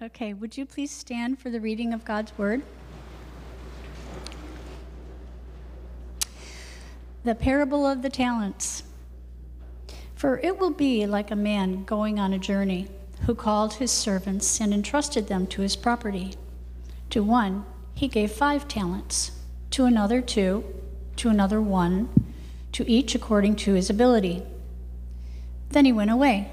Okay, would you please stand for the reading of God's word? The parable of the talents. For it will be like a man going on a journey who called his servants and entrusted them to his property. To one, he gave five talents, to another, two, to another, one, to each according to his ability. Then he went away.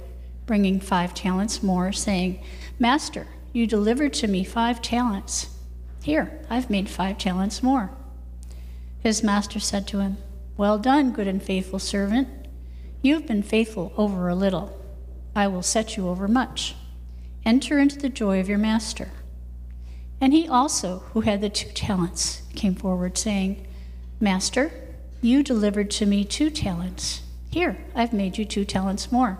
bringing five talents more, saying, Master, you delivered to me five talents. Here, I've made five talents more. His master said to him, Well done, good and faithful servant. You have been faithful over a little. I will set you over much. Enter into the joy of your master. And he also, who had the two talents, came forward, saying, Master, you delivered to me two talents. Here, I've made you two talents more.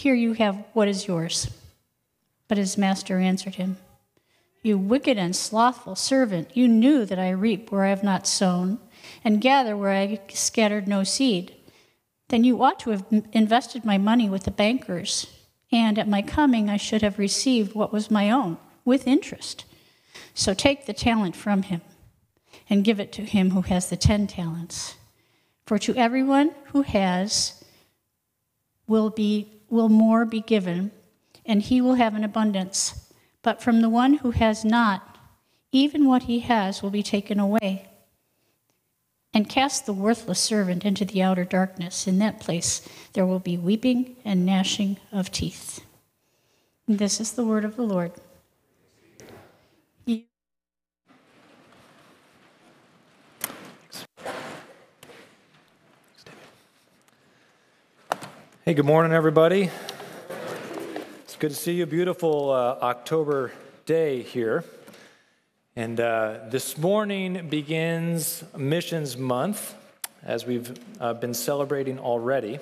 here you have what is yours. But his master answered him, You wicked and slothful servant, you knew that I reap where I have not sown, and gather where I scattered no seed then you ought to have invested my money with the bankers, and at my coming I should have received what was my own with interest. So take the talent from him and give it to him who has the ten talents. For to everyone who has will be will more be given, and he will have an abundance. But from the one who has not, even what he has will be taken away and cast the worthless servant into the outer darkness. In that place there will be weeping and gnashing of teeth. And this is the word of the Lord. Hey, good morning, everybody. It's good to see you. Beautiful uh, October day here. And uh, this morning begins Missions Month, as we've uh, been celebrating already.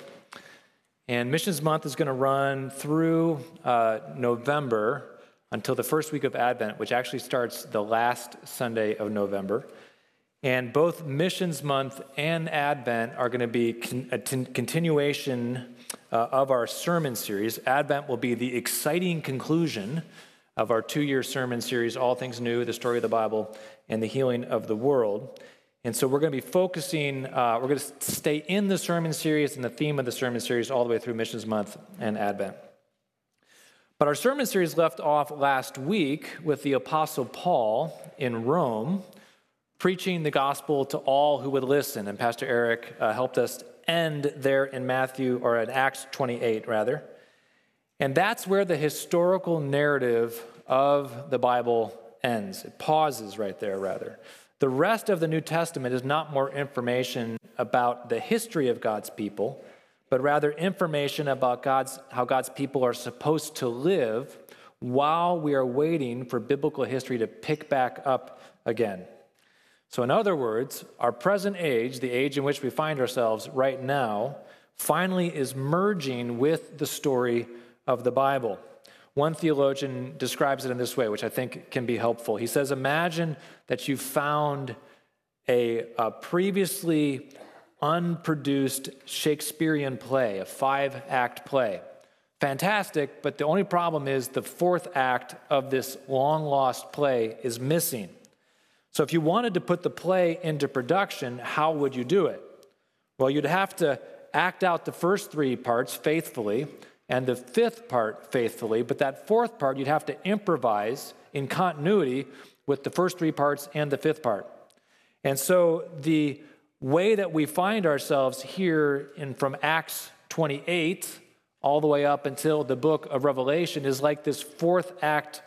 And Missions Month is going to run through uh, November until the first week of Advent, which actually starts the last Sunday of November. And both Missions Month and Advent are going to be a continuation uh, of our sermon series. Advent will be the exciting conclusion of our two year sermon series, All Things New, the story of the Bible, and the healing of the world. And so we're going to be focusing, uh, we're going to stay in the sermon series and the theme of the sermon series all the way through Missions Month and Advent. But our sermon series left off last week with the Apostle Paul in Rome preaching the gospel to all who would listen. And Pastor Eric uh, helped us end there in Matthew, or in Acts 28, rather. And that's where the historical narrative of the Bible ends. It pauses right there, rather. The rest of the New Testament is not more information about the history of God's people, but rather information about God's, how God's people are supposed to live while we are waiting for biblical history to pick back up again. So, in other words, our present age, the age in which we find ourselves right now, finally is merging with the story of the Bible. One theologian describes it in this way, which I think can be helpful. He says, Imagine that you found a, a previously unproduced Shakespearean play, a five act play. Fantastic, but the only problem is the fourth act of this long lost play is missing. So, if you wanted to put the play into production, how would you do it? Well, you'd have to act out the first three parts faithfully and the fifth part faithfully, but that fourth part you'd have to improvise in continuity with the first three parts and the fifth part. And so the way that we find ourselves here in from Acts 28 all the way up until the book of Revelation is like this fourth act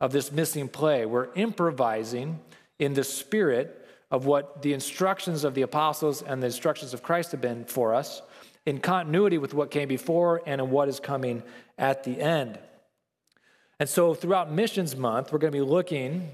of this missing play. We're improvising in the spirit of what the instructions of the apostles and the instructions of Christ have been for us, in continuity with what came before and in what is coming at the end. And so, throughout Missions Month, we're going to be looking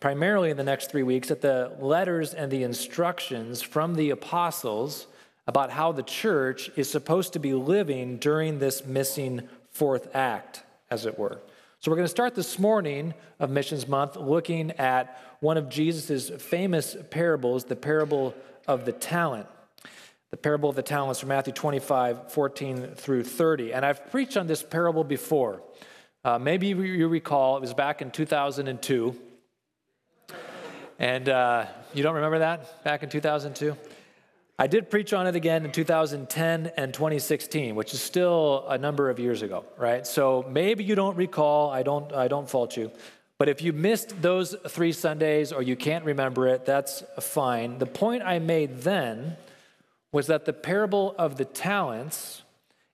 primarily in the next three weeks at the letters and the instructions from the apostles about how the church is supposed to be living during this missing fourth act, as it were. So, we're going to start this morning of Missions Month looking at one of Jesus' famous parables, the parable of the talent. The parable of the talents from Matthew 25, 14 through 30. And I've preached on this parable before. Uh, maybe you recall, it was back in 2002. And uh, you don't remember that back in 2002? I did preach on it again in 2010 and 2016, which is still a number of years ago, right? So maybe you don't recall. I don't. I don't fault you. But if you missed those three Sundays or you can't remember it, that's fine. The point I made then was that the parable of the talents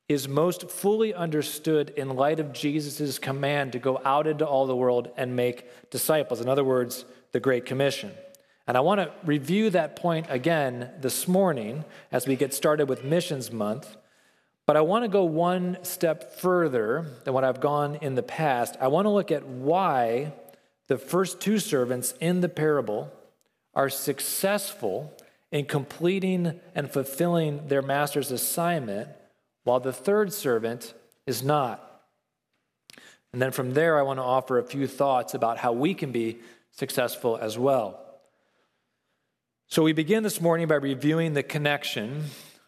is most fully understood in light of Jesus' command to go out into all the world and make disciples. In other words, the Great Commission. And I want to review that point again this morning as we get started with Missions Month. But I want to go one step further than what I've gone in the past. I want to look at why the first two servants in the parable are successful in completing and fulfilling their master's assignment, while the third servant is not. And then from there, I want to offer a few thoughts about how we can be successful as well. So we begin this morning by reviewing the connection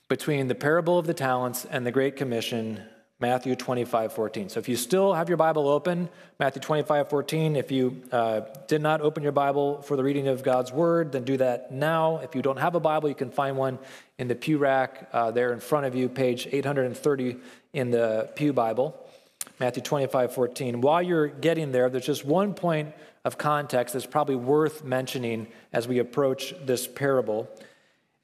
between the parable of the talents and the Great Commission, Matthew 25, 14. So if you still have your Bible open, Matthew 25, 14, if you uh, did not open your Bible for the reading of God's Word, then do that now. If you don't have a Bible, you can find one in the pew rack uh, there in front of you, page 830 in the Pew Bible, Matthew 25, 14. While you're getting there, there's just one point of context that's probably worth mentioning as we approach this parable.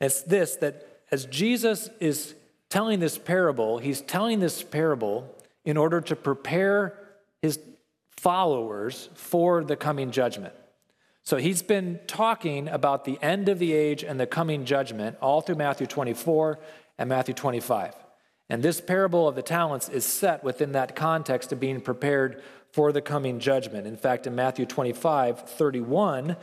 It's this that as Jesus is telling this parable, he's telling this parable in order to prepare his followers for the coming judgment. So he's been talking about the end of the age and the coming judgment all through Matthew 24 and Matthew 25. And this parable of the talents is set within that context of being prepared for the coming judgment. In fact, in Matthew 25, 31,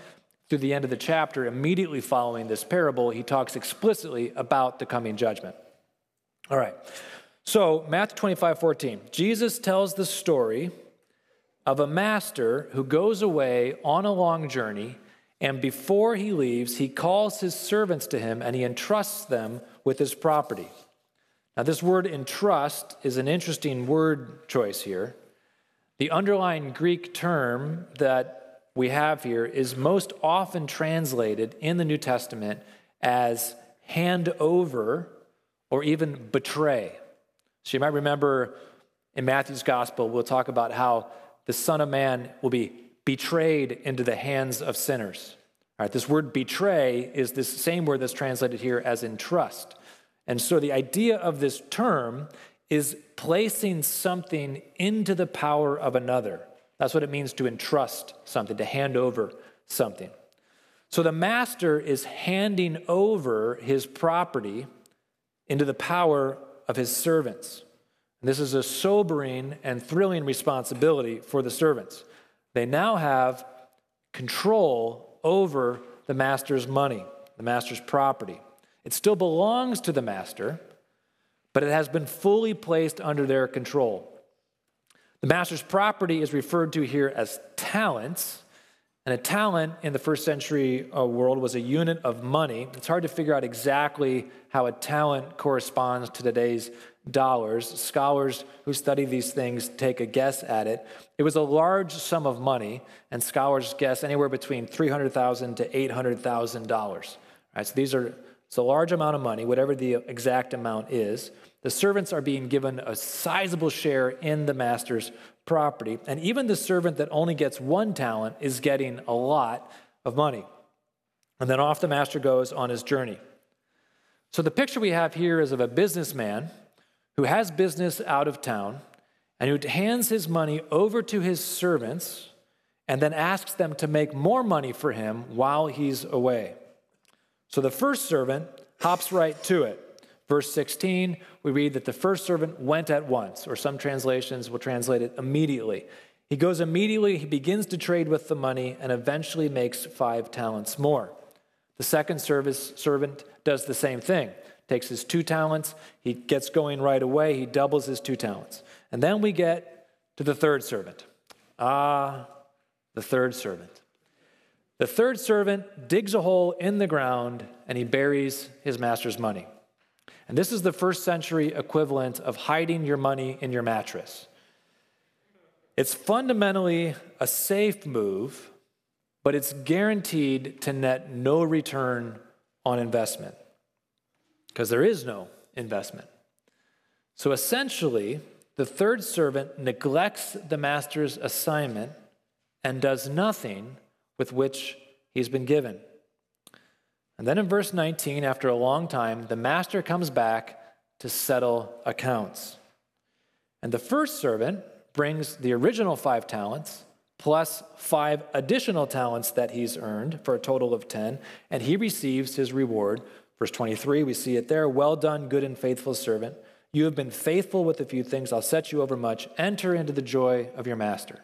through the end of the chapter, immediately following this parable, he talks explicitly about the coming judgment. All right. So, Matthew 25, 14, Jesus tells the story of a master who goes away on a long journey, and before he leaves, he calls his servants to him and he entrusts them with his property. Now, this word entrust is an interesting word choice here. The underlying Greek term that we have here is most often translated in the New Testament as hand over or even betray. So you might remember in Matthew's gospel, we'll talk about how the Son of Man will be betrayed into the hands of sinners. All right, this word betray is this same word that's translated here as entrust. And so the idea of this term is placing something into the power of another. That's what it means to entrust something, to hand over something. So the master is handing over his property into the power of his servants. And this is a sobering and thrilling responsibility for the servants. They now have control over the master's money, the master's property. It still belongs to the master, but it has been fully placed under their control. The master's property is referred to here as talents. And a talent in the first century uh, world was a unit of money. It's hard to figure out exactly how a talent corresponds to today's dollars. Scholars who study these things take a guess at it. It was a large sum of money, and scholars guess anywhere between $300,000 to $800,000. Right, so these are it's a large amount of money, whatever the exact amount is. The servants are being given a sizable share in the master's property. And even the servant that only gets one talent is getting a lot of money. And then off the master goes on his journey. So the picture we have here is of a businessman who has business out of town and who hands his money over to his servants and then asks them to make more money for him while he's away. So the first servant hops right to it. Verse 16, we read that the first servant went at once, or some translations will translate it immediately. He goes immediately, he begins to trade with the money, and eventually makes five talents more. The second service servant does the same thing. Takes his two talents, he gets going right away, he doubles his two talents. And then we get to the third servant. Ah, the third servant. The third servant digs a hole in the ground and he buries his master's money. And this is the first century equivalent of hiding your money in your mattress. It's fundamentally a safe move, but it's guaranteed to net no return on investment because there is no investment. So essentially, the third servant neglects the master's assignment and does nothing with which he's been given. And then in verse 19, after a long time, the master comes back to settle accounts. And the first servant brings the original five talents plus five additional talents that he's earned for a total of 10, and he receives his reward. Verse 23, we see it there Well done, good and faithful servant. You have been faithful with a few things, I'll set you over much. Enter into the joy of your master.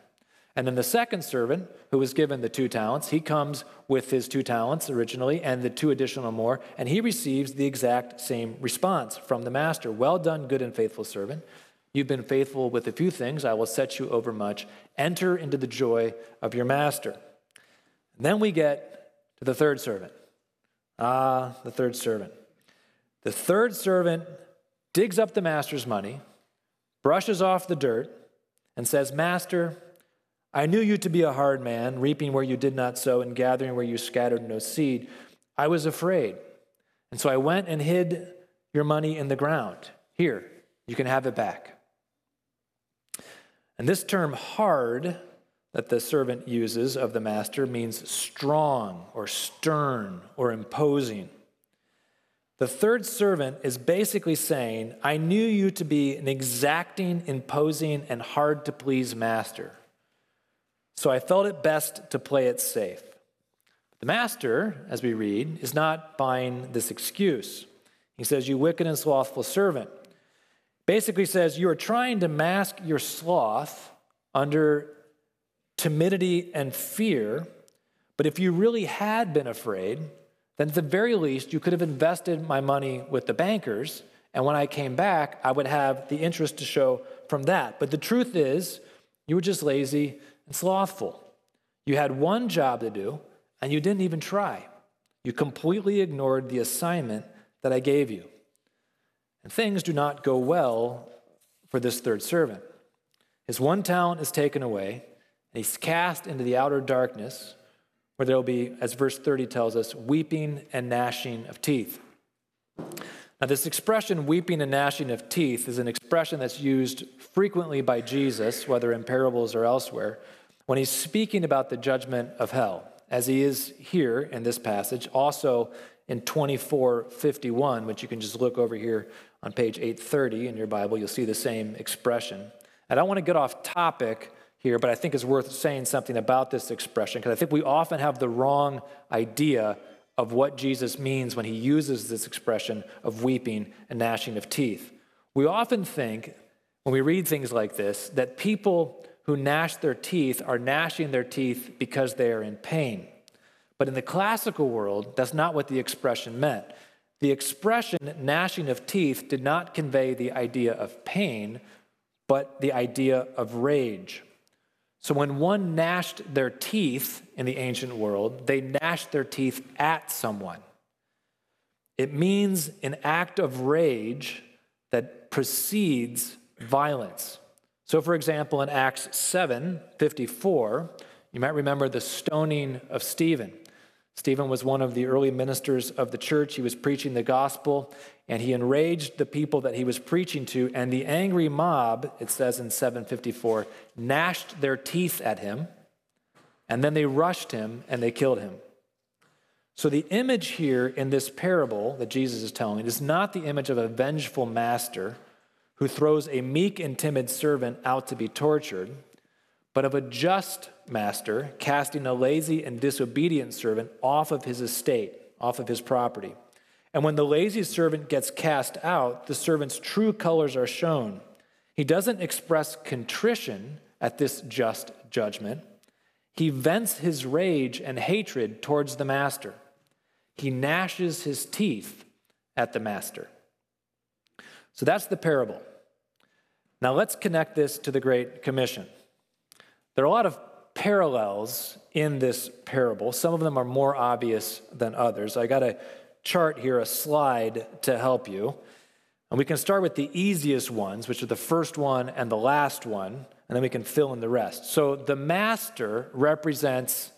And then the second servant, who was given the two talents, he comes with his two talents originally and the two additional more, and he receives the exact same response from the master Well done, good and faithful servant. You've been faithful with a few things, I will set you over much. Enter into the joy of your master. And then we get to the third servant. Ah, the third servant. The third servant digs up the master's money, brushes off the dirt, and says, Master, I knew you to be a hard man, reaping where you did not sow and gathering where you scattered no seed. I was afraid. And so I went and hid your money in the ground. Here, you can have it back. And this term hard that the servant uses of the master means strong or stern or imposing. The third servant is basically saying, I knew you to be an exacting, imposing, and hard to please master. So I felt it best to play it safe. The master, as we read, is not buying this excuse. He says, You wicked and slothful servant basically says you are trying to mask your sloth under timidity and fear, but if you really had been afraid, then at the very least you could have invested my money with the bankers, and when I came back, I would have the interest to show from that. But the truth is, you were just lazy and slothful. You had one job to do, and you didn't even try. You completely ignored the assignment that I gave you. And things do not go well for this third servant. His one talent is taken away, and he's cast into the outer darkness, where there will be, as verse 30 tells us, weeping and gnashing of teeth. Now, this expression, weeping and gnashing of teeth, is an expression that's used frequently by Jesus, whether in parables or elsewhere, when he's speaking about the judgment of hell, as he is here in this passage, also in 2451, which you can just look over here on page 830 in your Bible, you'll see the same expression. I don't want to get off topic here, but I think it's worth saying something about this expression because I think we often have the wrong idea of what Jesus means when he uses this expression of weeping and gnashing of teeth. We often think, when we read things like this, that people who gnash their teeth are gnashing their teeth because they are in pain. But in the classical world, that's not what the expression meant. The expression gnashing of teeth did not convey the idea of pain, but the idea of rage. So when one gnashed their teeth in the ancient world, they gnashed their teeth at someone. It means an act of rage that precedes violence. So, for example, in Acts 7 54, you might remember the stoning of Stephen. Stephen was one of the early ministers of the church. He was preaching the gospel, and he enraged the people that he was preaching to. And the angry mob, it says in 754, gnashed their teeth at him, and then they rushed him and they killed him. So, the image here in this parable that Jesus is telling is not the image of a vengeful master who throws a meek and timid servant out to be tortured, but of a just master casting a lazy and disobedient servant off of his estate, off of his property. And when the lazy servant gets cast out, the servant's true colors are shown. He doesn't express contrition at this just judgment. He vents his rage and hatred towards the master. He gnashes his teeth at the master. So that's the parable. Now let's connect this to the Great Commission. There are a lot of parallels in this parable. Some of them are more obvious than others. I got a chart here, a slide to help you. And we can start with the easiest ones, which are the first one and the last one, and then we can fill in the rest. So the master represents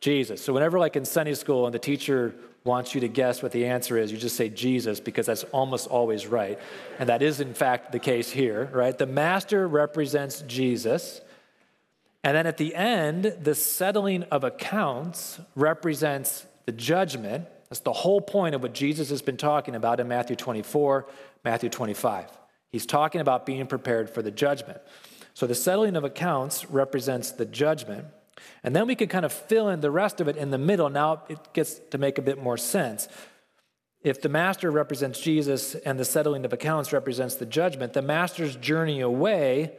Jesus. So whenever, like in Sunday school, and the teacher wants you to guess what the answer is, you just say Jesus because that's almost always right. And that is, in fact, the case here, right? The master represents Jesus. And then at the end, the settling of accounts represents the judgment. That's the whole point of what Jesus has been talking about in Matthew 24, Matthew 25. He's talking about being prepared for the judgment. So the settling of accounts represents the judgment. And then we can kind of fill in the rest of it in the middle. Now it gets to make a bit more sense. If the master represents Jesus and the settling of accounts represents the judgment, the master's journey away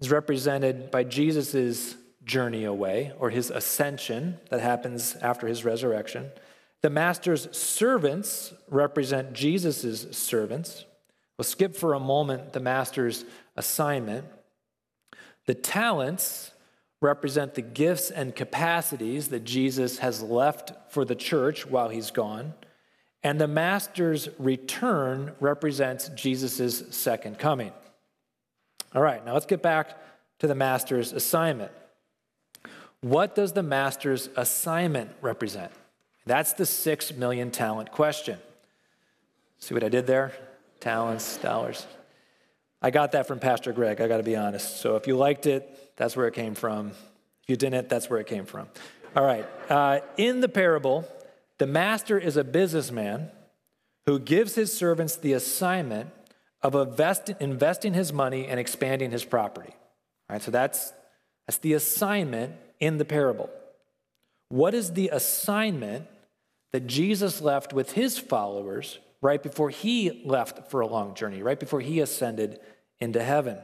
is represented by Jesus' journey away or his ascension that happens after his resurrection. The master's servants represent Jesus' servants. We'll skip for a moment the master's assignment. The talents represent the gifts and capacities that Jesus has left for the church while he's gone. And the master's return represents Jesus' second coming. All right, now let's get back to the master's assignment. What does the master's assignment represent? That's the six million talent question. See what I did there? Talents, dollars. I got that from Pastor Greg, I got to be honest. So if you liked it, that's where it came from. If you didn't, that's where it came from. All right. Uh, in the parable, the master is a businessman who gives his servants the assignment of invest, investing his money and expanding his property. All right, so that's, that's the assignment in the parable. What is the assignment that Jesus left with his followers right before he left for a long journey, right before he ascended into heaven?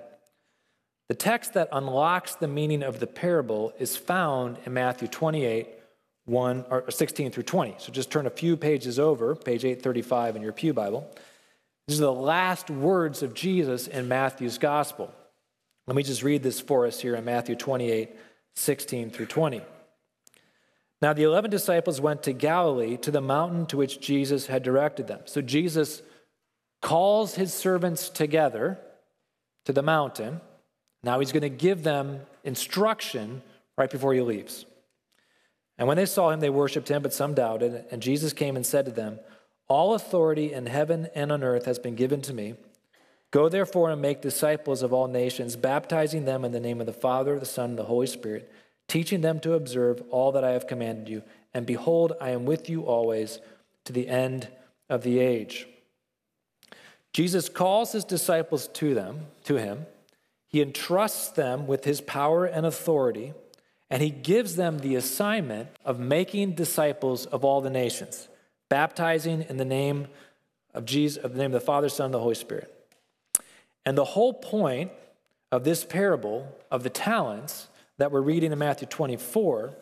The text that unlocks the meaning of the parable is found in Matthew 28, 1 or 16 through 20. So just turn a few pages over, page 835 in your Pew Bible. These are the last words of Jesus in Matthew's gospel. Let me just read this for us here in Matthew 28, 16 through 20. Now the 11 disciples went to Galilee to the mountain to which Jesus had directed them. So Jesus calls his servants together to the mountain. Now he's going to give them instruction right before he leaves. And when they saw him, they worshiped him, but some doubted. And Jesus came and said to them, All authority in heaven and on earth has been given to me. Go therefore and make disciples of all nations, baptizing them in the name of the Father, the Son, and the Holy Spirit, teaching them to observe all that I have commanded you. And behold, I am with you always to the end of the age. Jesus calls his disciples to them, to him. He entrusts them with his power and authority, and he gives them the assignment of making disciples of all the nations, baptizing in the name of Jesus, of the name of the Father, Son, and the Holy Spirit. And the whole point of this parable of the talents that we're reading in Matthew 24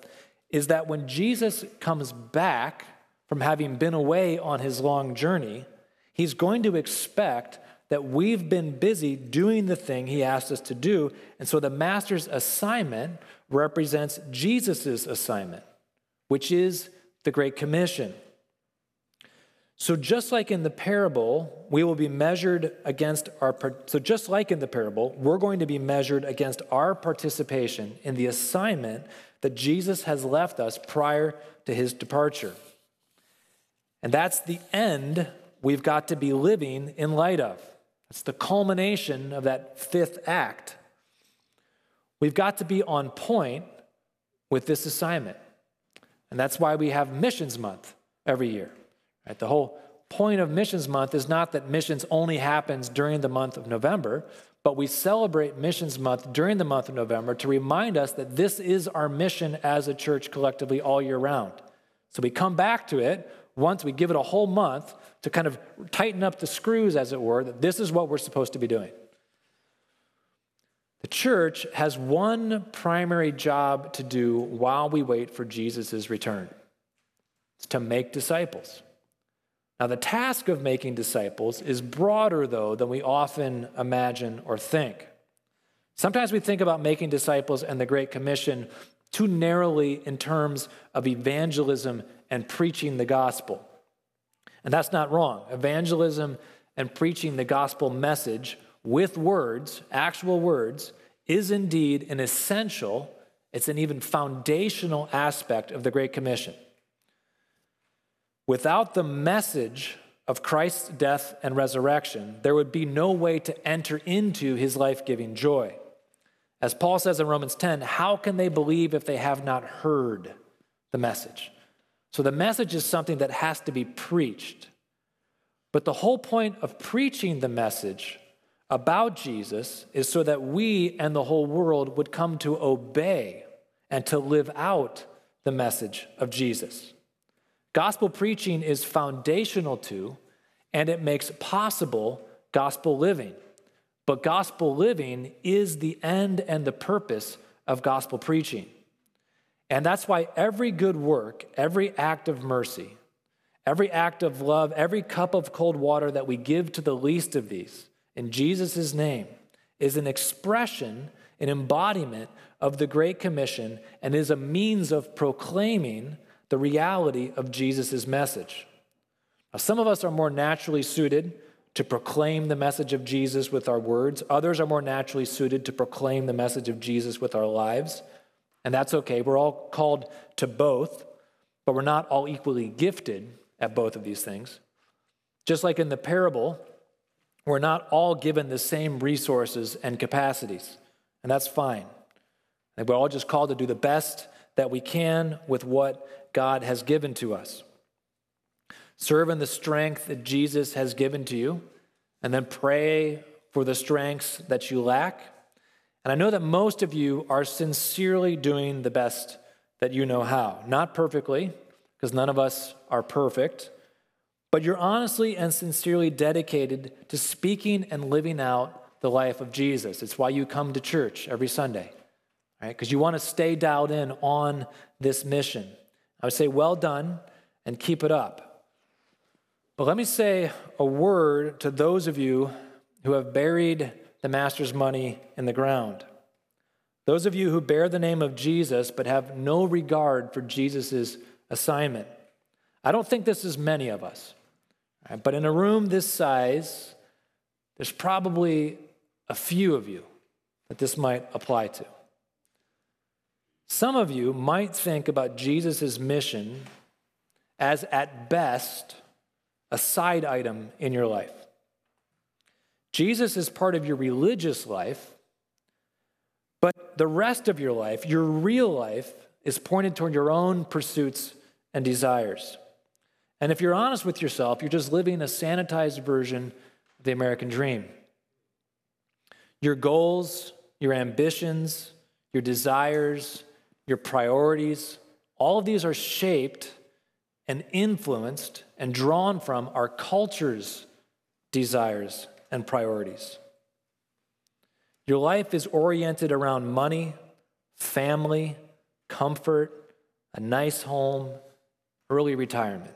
is that when Jesus comes back from having been away on his long journey, he's going to expect that we've been busy doing the thing he asked us to do. And so the master's assignment represents Jesus' assignment, which is the Great Commission. So just like in the parable, we will be measured against our so just like in the parable, we're going to be measured against our participation in the assignment that Jesus has left us prior to his departure. And that's the end we've got to be living in light of. It's the culmination of that fifth act. We've got to be on point with this assignment. And that's why we have Missions Month every year. Right? The whole point of Missions Month is not that missions only happens during the month of November, but we celebrate Missions Month during the month of November to remind us that this is our mission as a church collectively all year round. So we come back to it once we give it a whole month to kind of tighten up the screws, as it were, that this is what we're supposed to be doing. The church has one primary job to do while we wait for Jesus' return it's to make disciples. Now, the task of making disciples is broader, though, than we often imagine or think. Sometimes we think about making disciples and the Great Commission too narrowly in terms of evangelism and preaching the gospel. And that's not wrong. Evangelism and preaching the gospel message with words, actual words, is indeed an essential, it's an even foundational aspect of the Great Commission. Without the message of Christ's death and resurrection, there would be no way to enter into his life giving joy. As Paul says in Romans 10, how can they believe if they have not heard the message? So the message is something that has to be preached. But the whole point of preaching the message about Jesus is so that we and the whole world would come to obey and to live out the message of Jesus. Gospel preaching is foundational to, and it makes possible gospel living. But gospel living is the end and the purpose of gospel preaching. And that's why every good work, every act of mercy, every act of love, every cup of cold water that we give to the least of these in Jesus' name is an expression, an embodiment of the Great Commission, and is a means of proclaiming the reality of Jesus' message. Now, some of us are more naturally suited to proclaim the message of Jesus with our words, others are more naturally suited to proclaim the message of Jesus with our lives. And that's okay. We're all called to both, but we're not all equally gifted at both of these things. Just like in the parable, we're not all given the same resources and capacities, and that's fine. And we're all just called to do the best that we can with what God has given to us. Serve in the strength that Jesus has given to you, and then pray for the strengths that you lack. And I know that most of you are sincerely doing the best that you know how. Not perfectly, because none of us are perfect, but you're honestly and sincerely dedicated to speaking and living out the life of Jesus. It's why you come to church every Sunday, right? Because you want to stay dialed in on this mission. I would say, well done and keep it up. But let me say a word to those of you who have buried the master's money in the ground. Those of you who bear the name of Jesus but have no regard for Jesus' assignment. I don't think this is many of us. Right? But in a room this size, there's probably a few of you that this might apply to. Some of you might think about Jesus' mission as, at best, a side item in your life. Jesus is part of your religious life, but the rest of your life, your real life, is pointed toward your own pursuits and desires. And if you're honest with yourself, you're just living a sanitized version of the American dream. Your goals, your ambitions, your desires, your priorities, all of these are shaped and influenced and drawn from our culture's desires and priorities. Your life is oriented around money, family, comfort, a nice home, early retirement.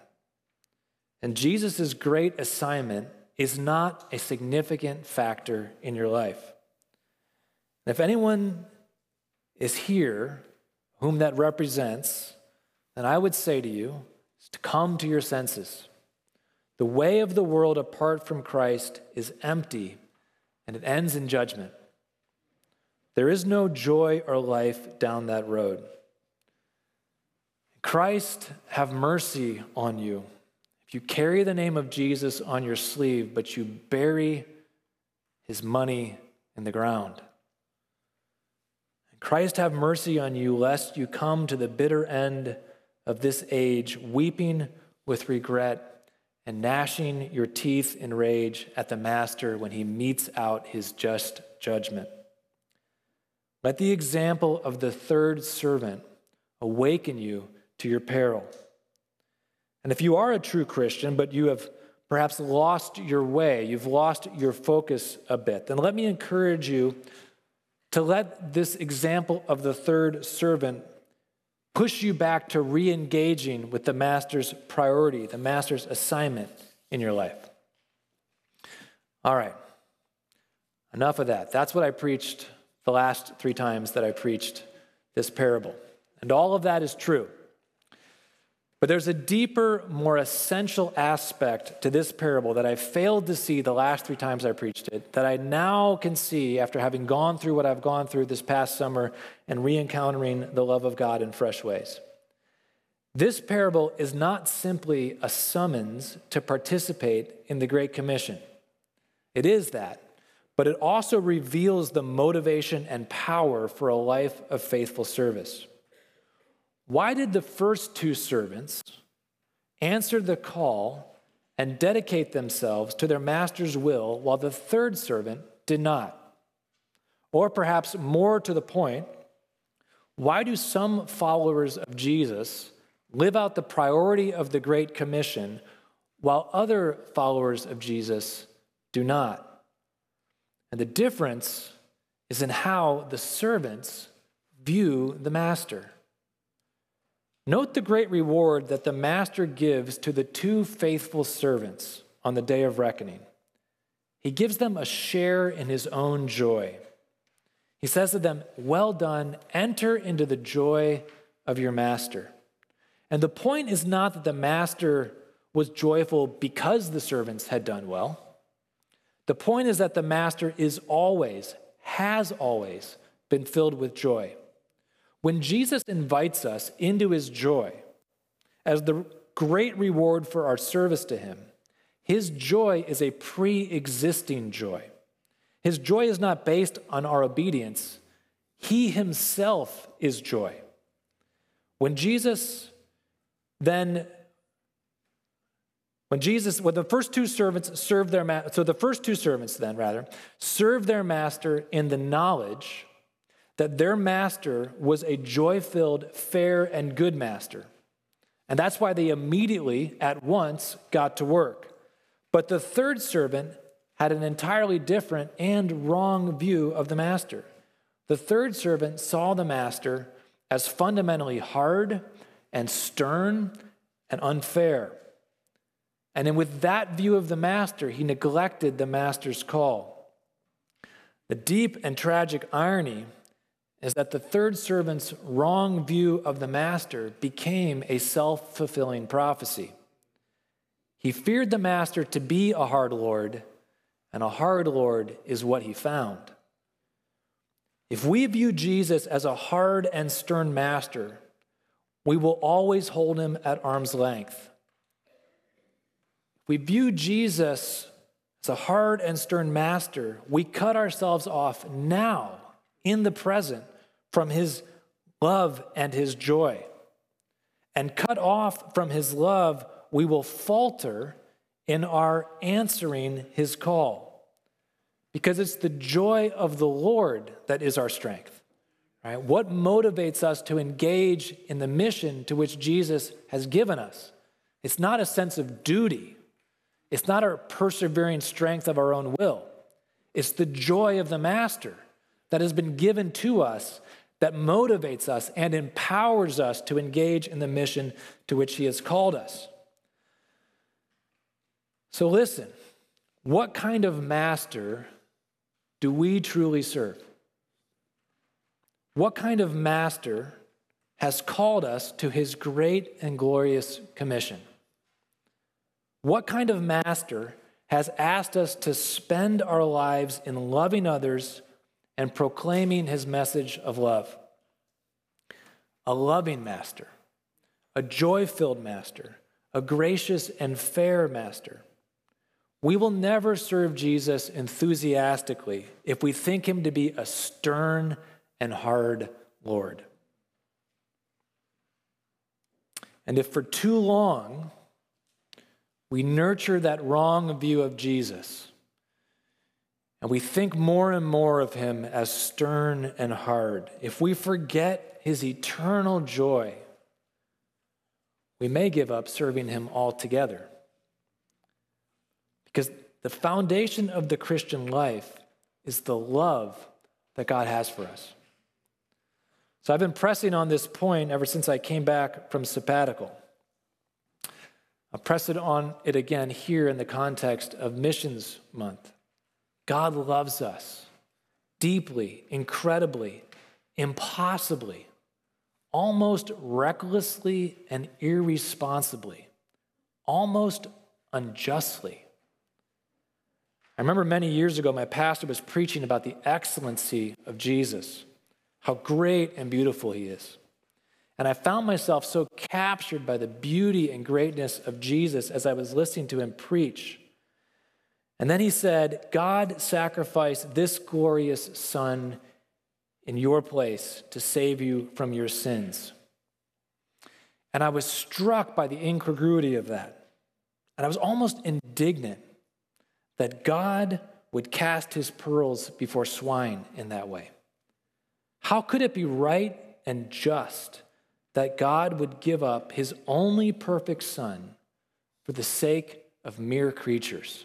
And Jesus' great assignment is not a significant factor in your life. If anyone is here whom that represents, then I would say to you to come to your senses, The way of the world apart from Christ is empty and it ends in judgment. There is no joy or life down that road. Christ, have mercy on you. If you carry the name of Jesus on your sleeve, but you bury his money in the ground. Christ, have mercy on you, lest you come to the bitter end of this age, weeping with regret and gnashing your teeth in rage at the master when he metes out his just judgment. Let the example of the third servant awaken you to your peril. And if you are a true Christian, but you have perhaps lost your way, you've lost your focus a bit, then let me encourage you to let this example of the third servant push you back to re engaging with the master's priority, the master's assignment in your life. All right, enough of that. That's what I preached the last three times that I preached this parable. And all of that is true. But there's a deeper, more essential aspect to this parable that I failed to see the last three times I preached it, that I now can see after having gone through what I've gone through this past summer and re encountering the love of God in fresh ways. This parable is not simply a summons to participate in the Great Commission. It is that, but it also reveals the motivation and power for a life of faithful service. Why did the first two servants answer the call and dedicate themselves to their master's will while the third servant did not? Or perhaps more to the point, why do some followers of Jesus live out the priority of the Great Commission while other followers of Jesus do not? And the difference is in how the servants view the master. Note the great reward that the master gives to the two faithful servants on the day of reckoning. He gives them a share in his own joy. He says to them, Well done, enter into the joy of your master. And the point is not that the master was joyful because the servants had done well. The point is that the master is always, has always been filled with joy. When Jesus invites us into his joy as the great reward for our service to him, his joy is a pre existing joy. His joy is not based on our obedience, he himself is joy. When Jesus then when Jesus, when the first two servants served their master, so the first two servants then rather, served their master in the knowledge that their master was a joy filled, fair, and good master. And that's why they immediately, at once, got to work. But the third servant had an entirely different and wrong view of the master. The third servant saw the master as fundamentally hard and stern and unfair. And then, with that view of the master, he neglected the master's call. The deep and tragic irony is that the third servant's wrong view of the master became a self fulfilling prophecy. He feared the master to be a hard Lord, and a hard Lord is what he found. If we view Jesus as a hard and stern master, we will always hold him at arm's length. If we view Jesus as a hard and stern master, we cut ourselves off now in the present from his love and his joy. And cut off from his love, we will falter in our answering his call. Because it's the joy of the Lord that is our strength. Right? What motivates us to engage in the mission to which Jesus has given us? It's not a sense of duty. It's not our persevering strength of our own will. It's the joy of the Master that has been given to us that motivates us and empowers us to engage in the mission to which He has called us. So, listen what kind of master do we truly serve? What kind of master has called us to His great and glorious commission? What kind of master has asked us to spend our lives in loving others and proclaiming his message of love? A loving master, a joy filled master, a gracious and fair master. We will never serve Jesus enthusiastically if we think him to be a stern and hard Lord. And if for too long we nurture that wrong view of Jesus, and we think more and more of him as stern and hard, if we forget his eternal joy, we may give up serving him altogether. Because the foundation of the Christian life is the love that God has for us. So I've been pressing on this point ever since I came back from sabbatical. I'll press it on it again here in the context of Missions Month. God loves us deeply, incredibly, impossibly, almost recklessly and irresponsibly, almost unjustly. I remember many years ago, my pastor was preaching about the excellency of Jesus how great and beautiful he is. And I found myself so captured by the beauty and greatness of Jesus as I was listening to him preach. And then he said, God sacrificed this glorious Son in your place to save you from your sins. And I was struck by the incongruity of that. And I was almost indignant that God would cast his pearls before swine in that way. How could it be right and just that God would give up his only perfect son for the sake of mere creatures,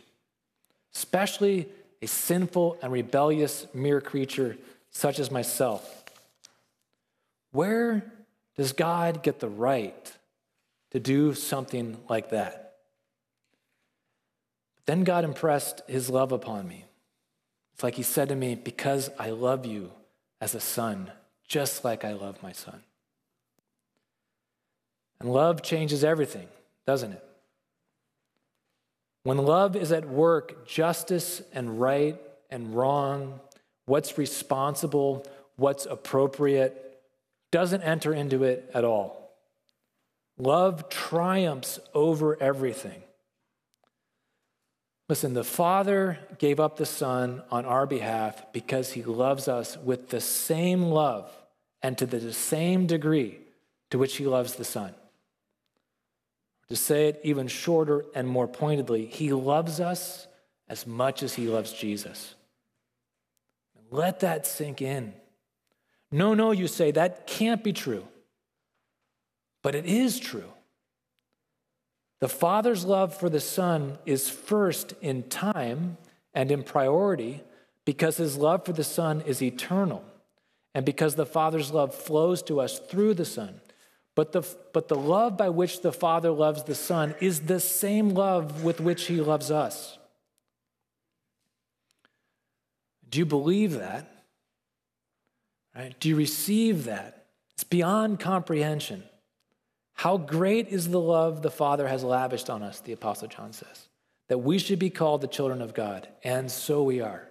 especially a sinful and rebellious mere creature such as myself? Where does God get the right to do something like that? Then God impressed his love upon me. It's like he said to me, Because I love you as a son, just like I love my son. And love changes everything, doesn't it? When love is at work, justice and right and wrong, what's responsible, what's appropriate, doesn't enter into it at all. Love triumphs over everything. Listen, the Father gave up the Son on our behalf because he loves us with the same love and to the same degree to which he loves the Son. To say it even shorter and more pointedly, he loves us as much as he loves Jesus. Let that sink in. No, no, you say, that can't be true. But it is true. The Father's love for the Son is first in time and in priority because his love for the Son is eternal and because the Father's love flows to us through the Son. But the, but the love by which the Father loves the Son is the same love with which he loves us. Do you believe that? Right? Do you receive that? It's beyond comprehension. How great is the love the Father has lavished on us, the Apostle John says, that we should be called the children of God, and so we are.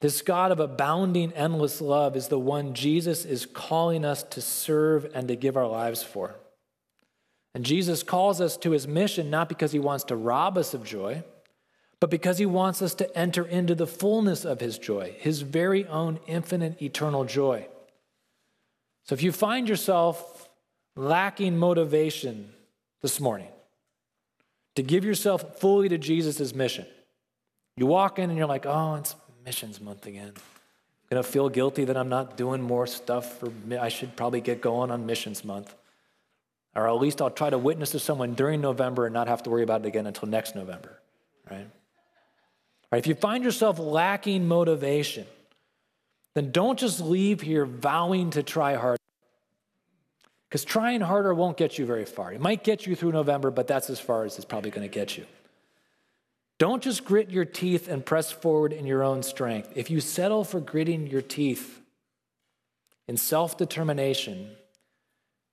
This God of abounding, endless love is the one Jesus is calling us to serve and to give our lives for. And Jesus calls us to his mission not because he wants to rob us of joy, but because he wants us to enter into the fullness of his joy, his very own infinite, eternal joy. So if you find yourself lacking motivation this morning to give yourself fully to Jesus' mission, you walk in and you're like, oh, it's missions month again. I'm going to feel guilty that I'm not doing more stuff for I should probably get going on missions month. Or at least I'll try to witness to someone during November and not have to worry about it again until next November, right? right if you find yourself lacking motivation, then don't just leave here vowing to try harder. Because trying harder won't get you very far. It might get you through November, but that's as far as it's probably going to get you. Don't just grit your teeth and press forward in your own strength. If you settle for gritting your teeth in self determination,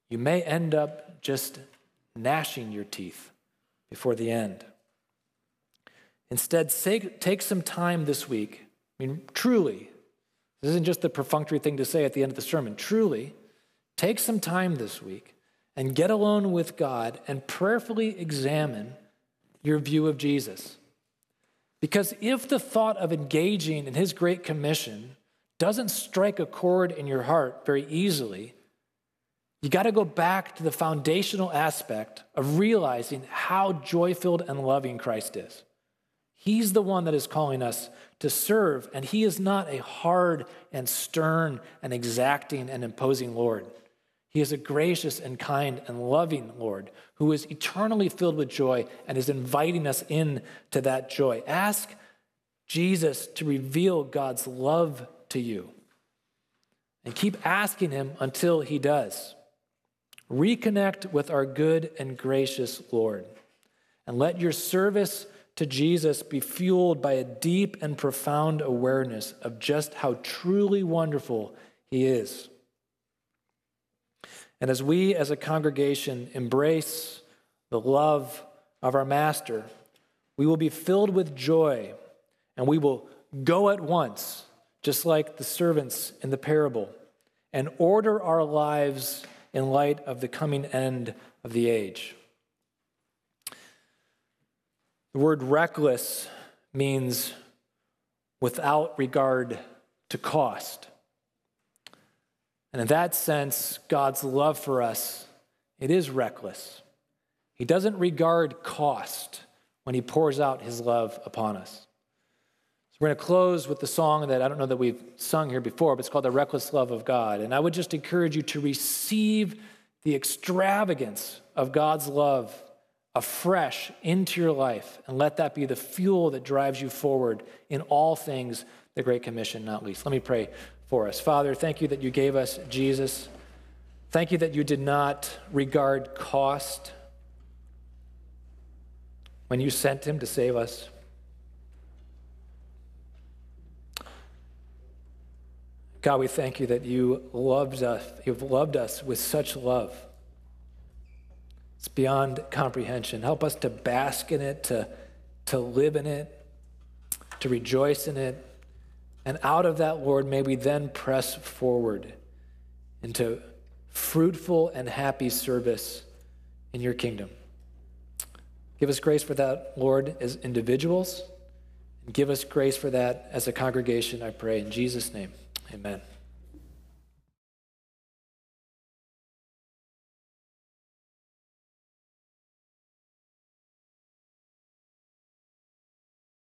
you may end up just gnashing your teeth before the end. Instead, take, take some time this week. I mean, truly, this isn't just the perfunctory thing to say at the end of the sermon. Truly, take some time this week and get alone with God and prayerfully examine your view of Jesus. Because if the thought of engaging in his great commission doesn't strike a chord in your heart very easily, you got to go back to the foundational aspect of realizing how joy filled and loving Christ is. He's the one that is calling us to serve, and He is not a hard and stern and exacting and imposing Lord. He is a gracious and kind and loving Lord who is eternally filled with joy and is inviting us in to that joy. Ask Jesus to reveal God's love to you. And keep asking him until he does. Reconnect with our good and gracious Lord. And let your service to Jesus be fueled by a deep and profound awareness of just how truly wonderful he is. And as we as a congregation embrace the love of our Master, we will be filled with joy and we will go at once, just like the servants in the parable, and order our lives in light of the coming end of the age. The word reckless means without regard to cost. And in that sense, God's love for us, it is reckless. He doesn't regard cost when he pours out his love upon us. So we're going to close with the song that I don't know that we've sung here before, but it's called The Reckless Love of God. And I would just encourage you to receive the extravagance of God's love afresh into your life and let that be the fuel that drives you forward in all things, the Great Commission, not least. Let me pray for us. Father, thank you that you gave us Jesus. Thank you that you did not regard cost when you sent him to save us. God, we thank you that you loved us. You've loved us with such love. It's beyond comprehension. Help us to bask in it, to, to live in it, to rejoice in it, and out of that, Lord, may we then press forward into fruitful and happy service in your kingdom. Give us grace for that, Lord, as individuals. And give us grace for that as a congregation, I pray. In Jesus' name, amen.